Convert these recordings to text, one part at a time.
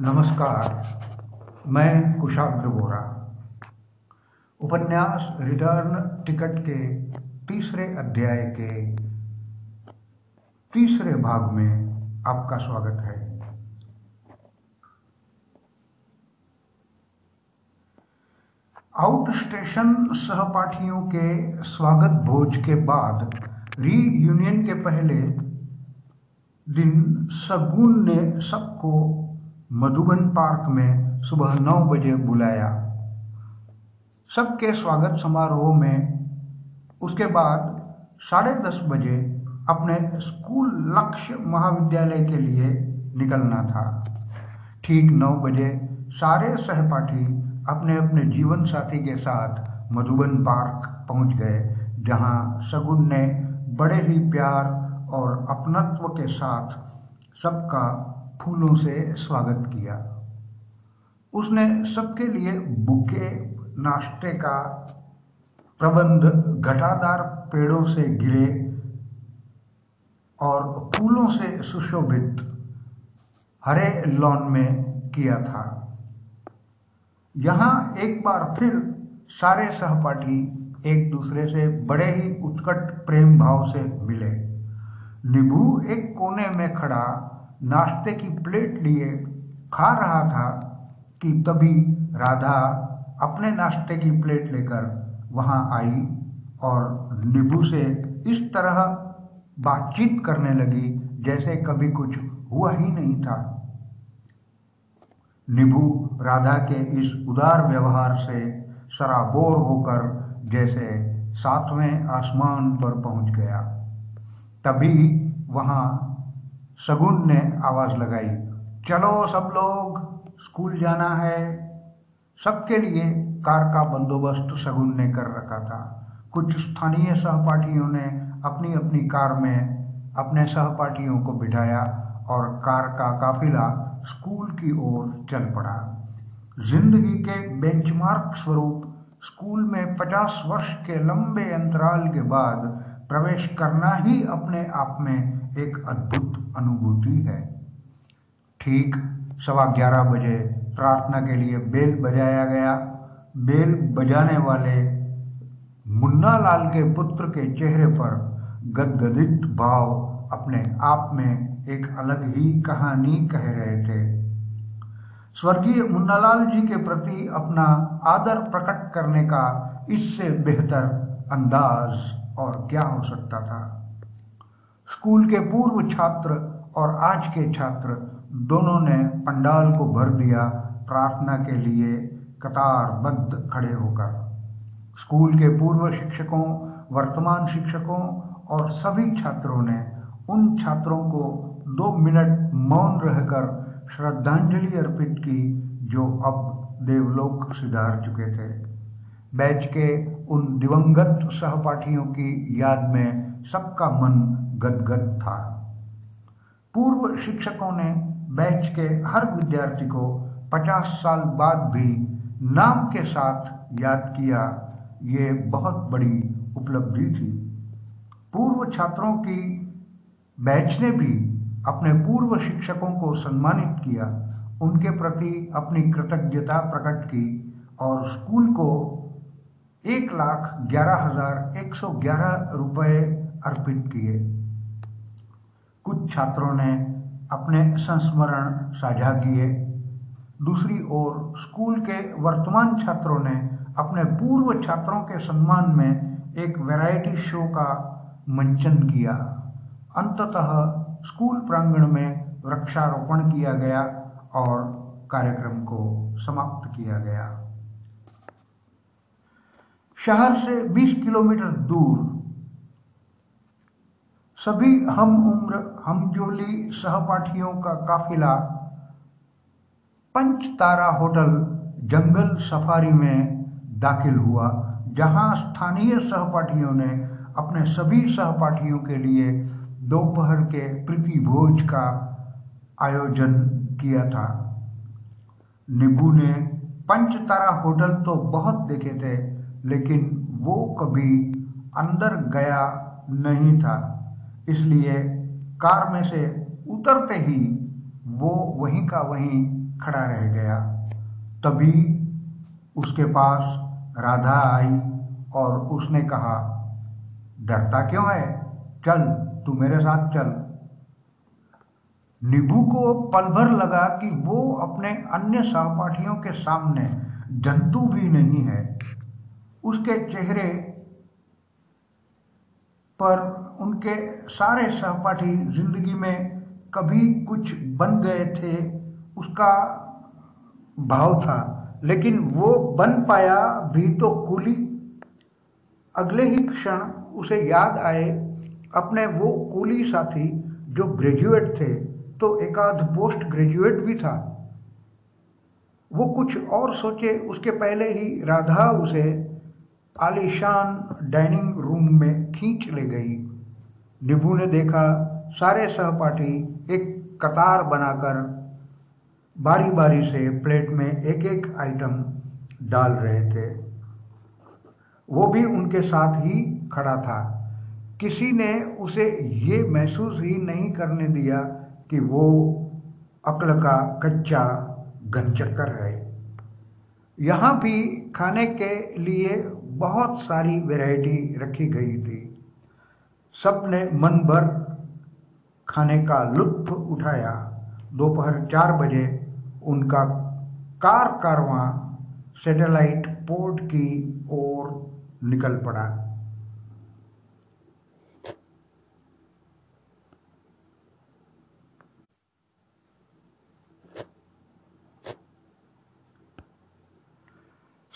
नमस्कार, मैं कुशाग्र बोरा उपन्यास रिटर्न टिकट के तीसरे अध्याय के तीसरे भाग में आपका स्वागत है। आउट स्टेशन सहपाठियों के स्वागत भोज के बाद रीयूनियन के पहले दिन सगुन ने सबको मधुबन पार्क में सुबह नौ बजे बुलाया। सबके स्वागत समारोह में। उसके बाद साढ़े दस बजे अपने स्कूल लक्ष्य महाविद्यालय के लिए निकलना था। ठीक नौ बजे सारे सहपाठी अपने अपने जीवन साथी के साथ मधुबन पार्क पहुँच गए, जहाँ सगुन ने बड़े ही प्यार और अपनत्व के साथ सबका फूलों से स्वागत किया। उसने सबके लिए बुके, नाश्ते का प्रबंध, घटादार पेड़ों से गिरे और फूलों से सुशोभित हरे लॉन में किया था। यहाँ एक बार फिर सारे सहपाठी एक दूसरे से बड़े ही उत्कट प्रेम भाव से मिले। निभू एक कोने में खड़ा नाश्ते की प्लेट लिए खा रहा था कि तभी राधा अपने नाश्ते की प्लेट लेकर वहाँ आई और नींबू से इस तरह बातचीत करने लगी जैसे कभी कुछ हुआ ही नहीं था। निभू राधा के इस उदार व्यवहार से सराबोर होकर जैसे सातवें आसमान पर पहुँच गया। तभी वहाँ शगुन ने आवाज़ लगाई, चलो सब लोग, स्कूल जाना है। सबके लिए कार का बंदोबस्त शगुन ने कर रखा था। कुछ स्थानीय सहपाठियों ने अपनी अपनी कार में अपने सहपाठियों को बिठाया और कार का काफिला स्कूल की ओर चल पड़ा। ज़िंदगी के बेंचमार्क स्वरूप स्कूल में पचास वर्ष के लंबे अंतराल के बाद प्रवेश करना ही अपने आप में एक अद्भुत अनुभूति है। ठीक सवा ग्यारह बजे प्रार्थना के लिए बेल बजाया गया। बेल बजाने वाले मुन्ना लाल के पुत्र के चेहरे पर गदगदित भाव अपने आप में एक अलग ही कहानी कह रहे थे। स्वर्गीय मुन्नालाल जी के प्रति अपना आदर प्रकट करने का इससे बेहतर अंदाज और क्या हो सकता था? स्कूल के पूर्व छात्र और आज के छात्र दोनों ने पंडाल को भर दिया, प्रार्थना के लिए कतारबद्ध खड़े होकर। स्कूल के पूर्व शिक्षकों, वर्तमान शिक्षकों और सभी छात्रों ने उन छात्रों को दो मिनट मौन रहकर श्रद्धांजलि अर्पित की, जो अब देवलोक सिधार चुके थे। बैच के उन दिवंगत सहपाठियों की याद में सबका मन गदगद था। पूर्व शिक्षकों ने बैच के हर विद्यार्थी को पचास साल बाद भी नाम के साथ याद किया, ये बहुत बड़ी उपलब्धि थी। पूर्व छात्रों की बैच ने भी अपने पूर्व शिक्षकों को सम्मानित किया। उनके प्रति अपनी कृतज्ञता प्रकट की और स्कूल को एक लाख ग्यारह हज़ार एक सौ ग्यारह रुपये अर्पित किए। कुछ छात्रों ने अपने संस्मरण साझा किए। दूसरी ओर स्कूल के वर्तमान छात्रों ने अपने पूर्व छात्रों के सम्मान में एक वैरायटी शो का मंचन किया। अंततः स्कूल प्रांगण में वृक्षारोपण किया गया और कार्यक्रम को समाप्त किया गया। शहर से 20 किलोमीटर दूर सभी हम उम्र हमजोली सहपाठियों का काफिला पंच तारा होटल, जंगल सफारी में दाखिल हुआ, जहाँ स्थानीय सहपाठियों ने अपने सभी सहपाठियों के लिए दोपहर के प्रीति भोज का आयोजन किया था। निबू ने पंच तारा होटल तो बहुत देखे थे, लेकिन वो कभी अंदर गया नहीं था। इसलिए कार में से उतरते ही वो वहीं का वहीं खड़ा रह गया। तभी उसके पास राधा आई और उसने कहा, डरता क्यों है? चल, तू मेरे साथ चल। निभू को पल भर लगा कि वो अपने अन्य सहपाठियों के सामने जंतु भी नहीं है। उसके चेहरे पर उनके सारे सहपाठी ज़िंदगी में कभी कुछ बन गए थे, उसका भाव था। लेकिन वो बन पाया भी तो कूली। अगले ही क्षण उसे याद आए अपने वो कूली साथी जो ग्रेजुएट थे तो एकाध पोस्ट ग्रेजुएट भी था। वो कुछ और सोचे, उसके पहले ही राधा उसे आलिशान डाइनिंग रूम में खींच ले गई। निभू ने देखा, सारे सहपाठी एक कतार बनाकर बारी बारी से प्लेट में एक एक आइटम डाल रहे थे। वो भी उनके साथ ही खड़ा था। किसी ने उसे ये महसूस ही नहीं करने दिया कि वो अक्ल का कच्चा घनचक्कर है। यहाँ भी खाने के लिए बहुत सारी वैरायटी रखी गई थी। सबने मन भर खाने का लुत्फ उठाया। दोपहर चार बजे उनका कार कारवां सैटेलाइट पोर्ट की ओर निकल पड़ा।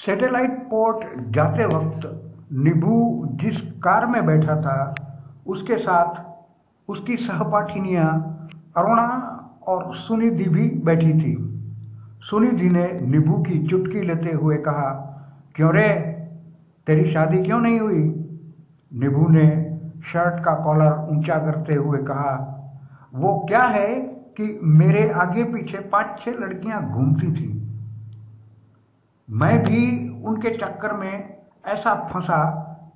सैटेलाइट पोर्ट जाते वक्त निभू जिस कार में बैठा था, उसके साथ उसकी सहपाठिनियाँ अरुणा और सुनिधि भी बैठी थी। सुनिधि ने निभू की चुटकी लेते हुए कहा, क्यों रे? तेरी शादी क्यों नहीं हुई? निभू ने शर्ट का कॉलर ऊँचा करते हुए कहा, वो क्या है कि मेरे आगे पीछे पाँच छह लड़कियाँ घूमती थी। मैं भी उनके चक्कर में ऐसा फंसा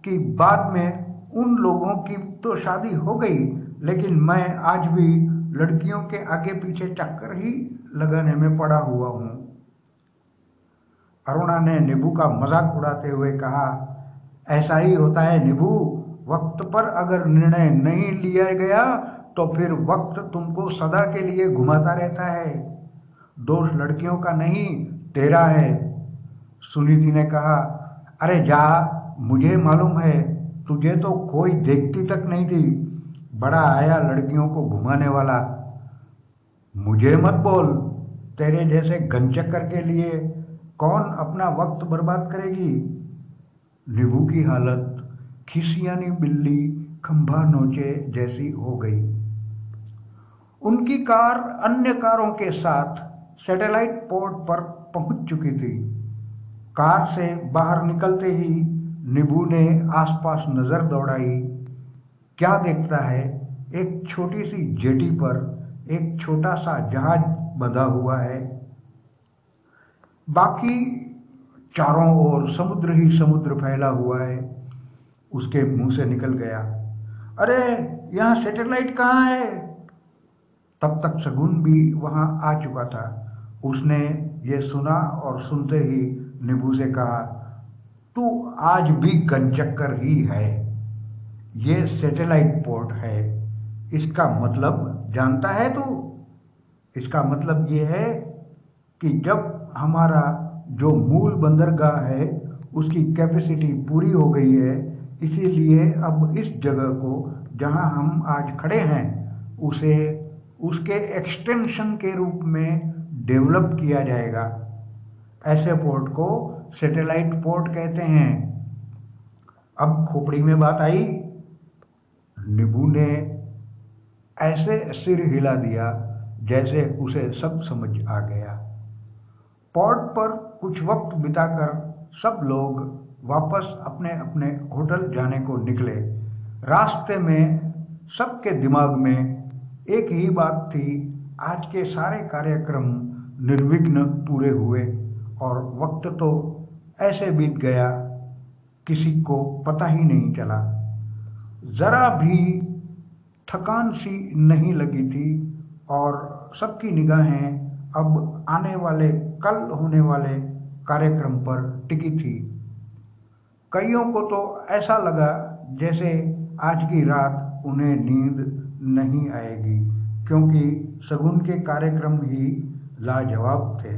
कि बाद में उन लोगों की तो शादी हो गई, लेकिन मैं आज भी लड़कियों के आगे पीछे चक्कर ही लगाने में पड़ा हुआ हूँ। अरुणा ने नीबू का मज़ाक उड़ाते हुए कहा, ऐसा ही होता है नीबू, वक्त पर अगर निर्णय नहीं लिया गया तो फिर वक्त तुमको सदा के लिए घुमाता रहता है। दोष लड़कियों का नहीं, तेरा है। सुनीति ने कहा, अरे जा, मुझे मालूम है, तुझे तो कोई देखती तक नहीं थी। बड़ा आया लड़कियों को घुमाने वाला। मुझे मत बोल, तेरे जैसे गनचक्कर के लिए कौन अपना वक्त बर्बाद करेगी? निभू की हालत खिसियानी बिल्ली, खंभा नोचे जैसी हो गई। उनकी कार अन्य कारों के साथ सैटेलाइट पोर्ट पर पहुँच चुकी थी। कार से बाहर निकलते ही निबू ने आसपास नज़र दौड़ाई। क्या देखता है? एक छोटी सी जेटी पर एक छोटा सा जहाज़ बंधा हुआ है। बाकी चारों ओर समुद्र ही समुद्र फैला हुआ है। उसके मुँह से निकल गया। अरे, यहाँ सैटेलाइट कहाँ है? तब तक सगुन भी वहाँ आ चुका था। उसने ये सुना और सुनते ही निबू से कहा, तू आज भी गंचक्कर ही है। ये सैटेलाइट पोर्ट है। इसका मतलब जानता है तू? इसका मतलब ये है कि जब हमारा जो मूल बंदरगाह है, उसकी कैपेसिटी पूरी हो गई है, इसीलिए अब इस जगह को जहाँ हम आज खड़े हैं, उसे, उसके एक्सटेंशन के रूप में डेवलप किया जाएगा। ऐसे पोर्ट को सैटेलाइट पोर्ट कहते हैं। अब खोपड़ी में बात आई। निबू ने ऐसे सिर हिला दिया जैसे उसे सब समझ आ गया। पोर्ट पर कुछ वक्त बिताकर सब लोग वापस अपने अपने होटल जाने को निकले। रास्ते में सबके दिमाग में एक ही बात थी, आज के सारे कार्यक्रम निर्विघ्न पूरे हुए। और वक्त तो ऐसे बीत गया, किसी को पता ही नहीं चला। ज़रा भी थकान सी नहीं लगी थी और सबकी निगाहें अब आने वाले, कल होने वाले कार्यक्रम पर टिकी थी। कईयों को तो ऐसा लगा जैसे आज की रात उन्हें नींद नहीं आएगी, क्योंकि सगुन के कार्यक्रम ही लाजवाब थे।